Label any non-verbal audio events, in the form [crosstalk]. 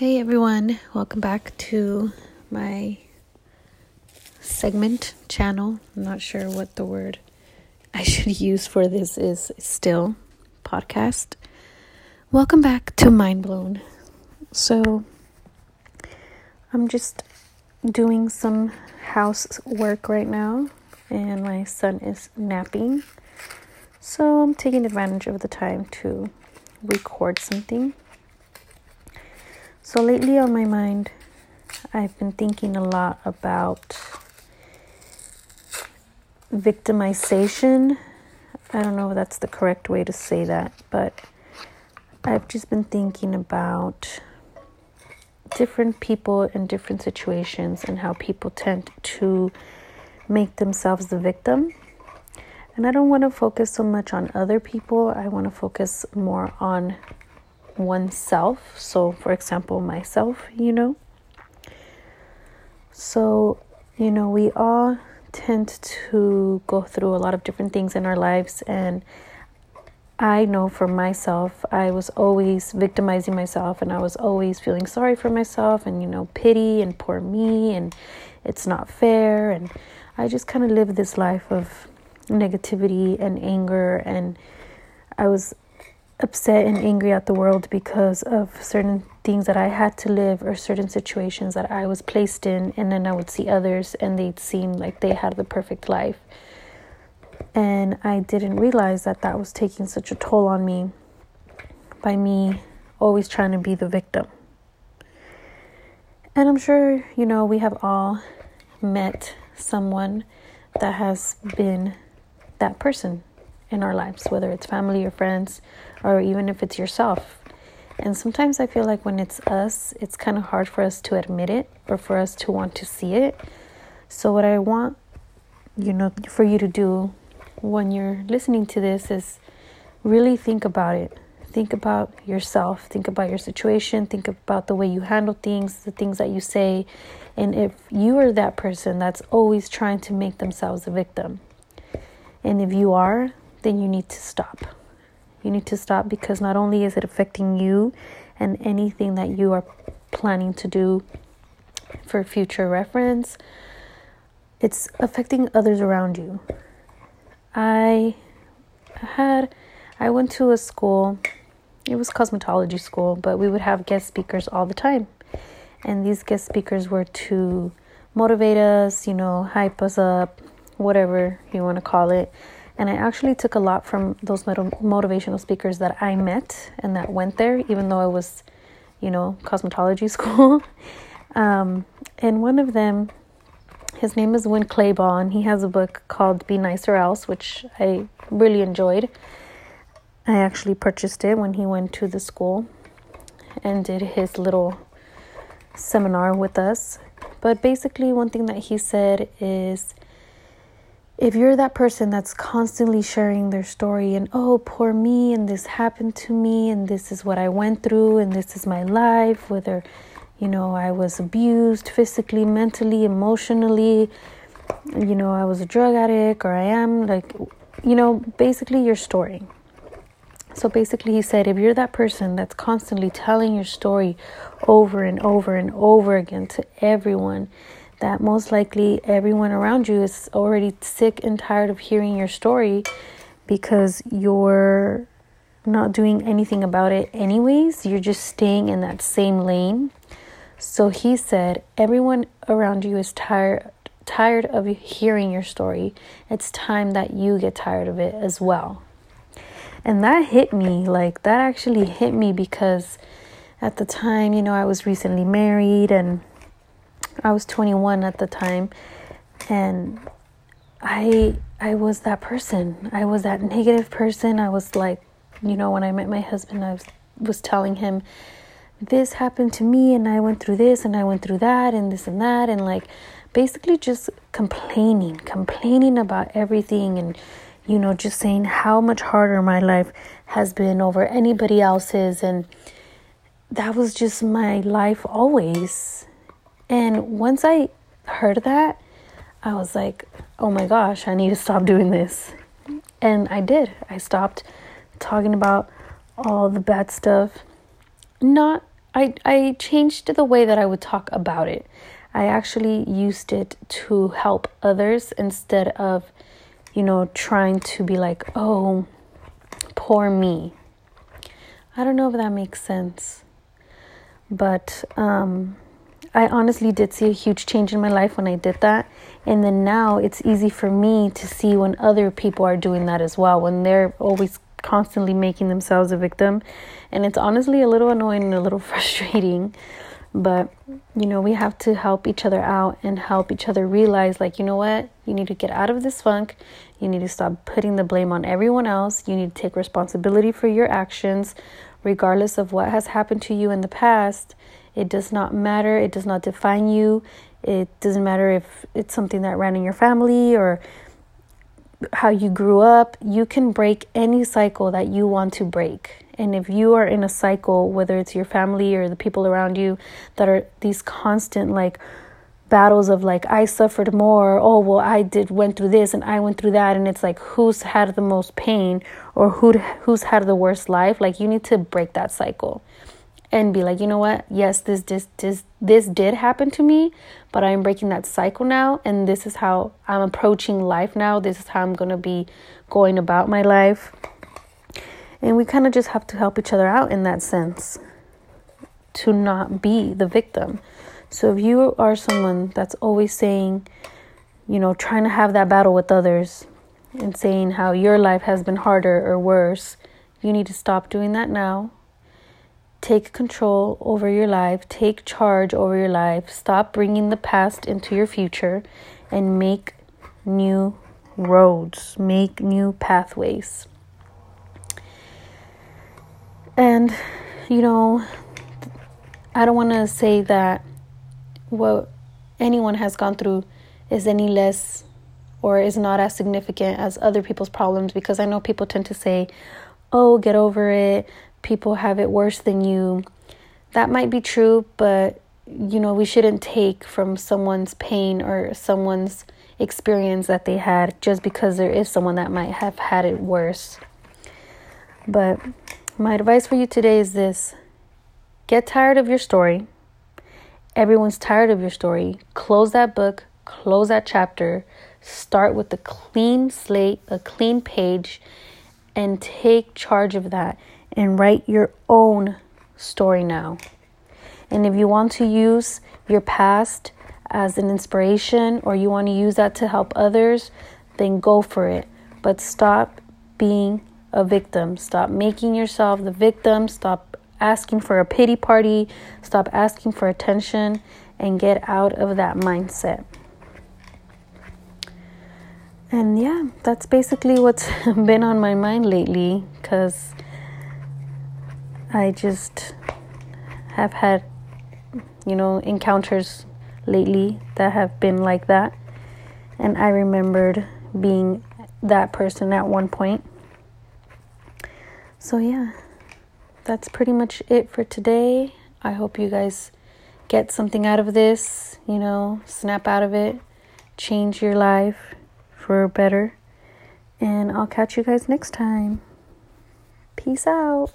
Hey everyone, welcome back to my segment channel. I'm not sure what the word I should use for this is still podcast. Welcome back to Mind Blown. So, I'm just doing some housework right now, and my son is napping. So, I'm taking advantage of the time to record something. So, lately on my mind, I've been thinking a lot about victimization. I don't know if that's the correct way to say that, but I've just been thinking about different people in different situations and how people tend to make themselves the victim. And I don't want to focus so much on other people, I want to focus more on oneself. So, for example, myself, you know. So, you know, we all tend to go through a lot of different things in our lives. And I know for myself, I was always victimizing myself and I was always feeling sorry for myself and, you know, pity and poor me and it's not fair. And I just kind of lived this life of negativity and anger. And I was upset and angry at the world because of certain things that I had to live or certain situations that I was placed in. And then I would see others and they'd seem like they had the perfect life. And I didn't realize that that was taking such a toll on me by me always trying to be the victim. And I'm sure, you know, we have all met someone that has been that person in our lives, whether it's family or friends, or even if it's yourself. And sometimes I feel like when it's us, it's kind of hard for us to admit it or for us to want to see it. So, what I want, you know, for you to do when you're listening to this is really think about it. Think about yourself, think about your situation, think about the way you handle things, the things that you say. And if you are that person that's always trying to make themselves a victim, and if you are, then you need to stop. You need to stop because not only is it affecting you and anything that you are planning to do for future reference, it's affecting others around you. I had, I went to a school, it was cosmetology school, but we would have guest speakers all the time. And these guest speakers were to motivate us, you know, hype us up, whatever you want to call it. And I actually took a lot from those motivational speakers that I met and that went there, even though I was, you know, cosmetology [laughs] school. um, and one of them, his name is Winn Claybaugh, and he has a book called Be Nice or Else, which I really enjoyed. I actually purchased it when he went to the school and did his little seminar with us. But basically, one thing that he said is if you're that person that's constantly sharing their story and oh poor me and this happened to me and this is what I went through and this is my life whether you know I was abused physically mentally emotionally you know I was a drug addict or I am like you know basically your story. So basically he said if you're that person that's constantly telling your story over and over and over again to everyone that most likely everyone around you is already sick and tired of hearing your story because you're not doing anything about it anyways. You're just staying in that same lane. So he said, everyone around you is tired tired of hearing your story. It's time that you get tired of it as well. And that hit me, like that actually hit me because at the time, you know, I was recently married and I was 21 at the time and I I was that person. I was that negative person. I was like, you know, when I met my husband, I was was telling him this happened to me and I went through this and I went through that and this and that and like basically just complaining, complaining about everything and you know, just saying how much harder my life has been over anybody else's and that was just my life always and once I heard that, I was like, oh my gosh, I need to stop doing this. And I did. I stopped talking about all the bad stuff. Not I I changed the way that I would talk about it. I actually used it to help others instead of, you know, trying to be like, "Oh, poor me." I don't know if that makes sense. But um I honestly did see a huge change in my life when I did that. And then now it's easy for me to see when other people are doing that as well, when they're always constantly making themselves a victim. And it's honestly a little annoying and a little [laughs] frustrating. But, you know, we have to help each other out and help each other realize, like, you know what? You need to get out of this funk. You need to stop putting the blame on everyone else. You need to take responsibility for your actions, regardless of what has happened to you in the past it does not matter. It does not define you. It doesn't matter if it's something that ran in your family or how you grew up. You can break any cycle that you want to break. And if you are in a cycle, whether it's your family or the people around you that are these constant, like, battles of like I suffered more, oh well I did went through this and I went through that and it's like who's had the most pain or who who's had the worst life like you need to break that cycle and be like, you know what? Yes, this this this this did happen to me, but I'm breaking that cycle now and this is how I'm approaching life now. This is how I'm to be going about my life. And we kind of just have to help each other out in that sense to not be the victim. So if you are someone that's always saying, you know, trying to have that battle with others and saying how your life has been harder or worse, you need to stop doing that now Take control over your life, take charge over your life, stop bringing the past into your future, and make new roads, make new pathways. And, you know, I don't want to say that what anyone has gone through is any less or is not as significant as other people's problems because I know people tend to say, oh, get over it, people have it worse than you. That might be true, but you know, we shouldn't take from someone's pain or someone's experience that they had just because there is someone that might have had it worse. But my advice for you today is this get tired of your story. Everyone's tired of your story. Close that book, close that chapter, start with a clean slate, a clean page, and take charge of that and write your own story now. And if you want to use your past as an inspiration or you want to use that to help others, then go for it. But stop being a victim. Stop making yourself the victim. Stop asking for a pity party. Stop asking for attention and get out of that mindset. And yeah, that's basically what's [laughs] been on my mind lately because I just have had, you know, encounters lately that have been like that. And I remembered being that person at one point. So, yeah, that's pretty much it for today. I hope you guys get something out of this, you know, snap out of it, change your life for better. And I'll catch you guys next time. Peace out.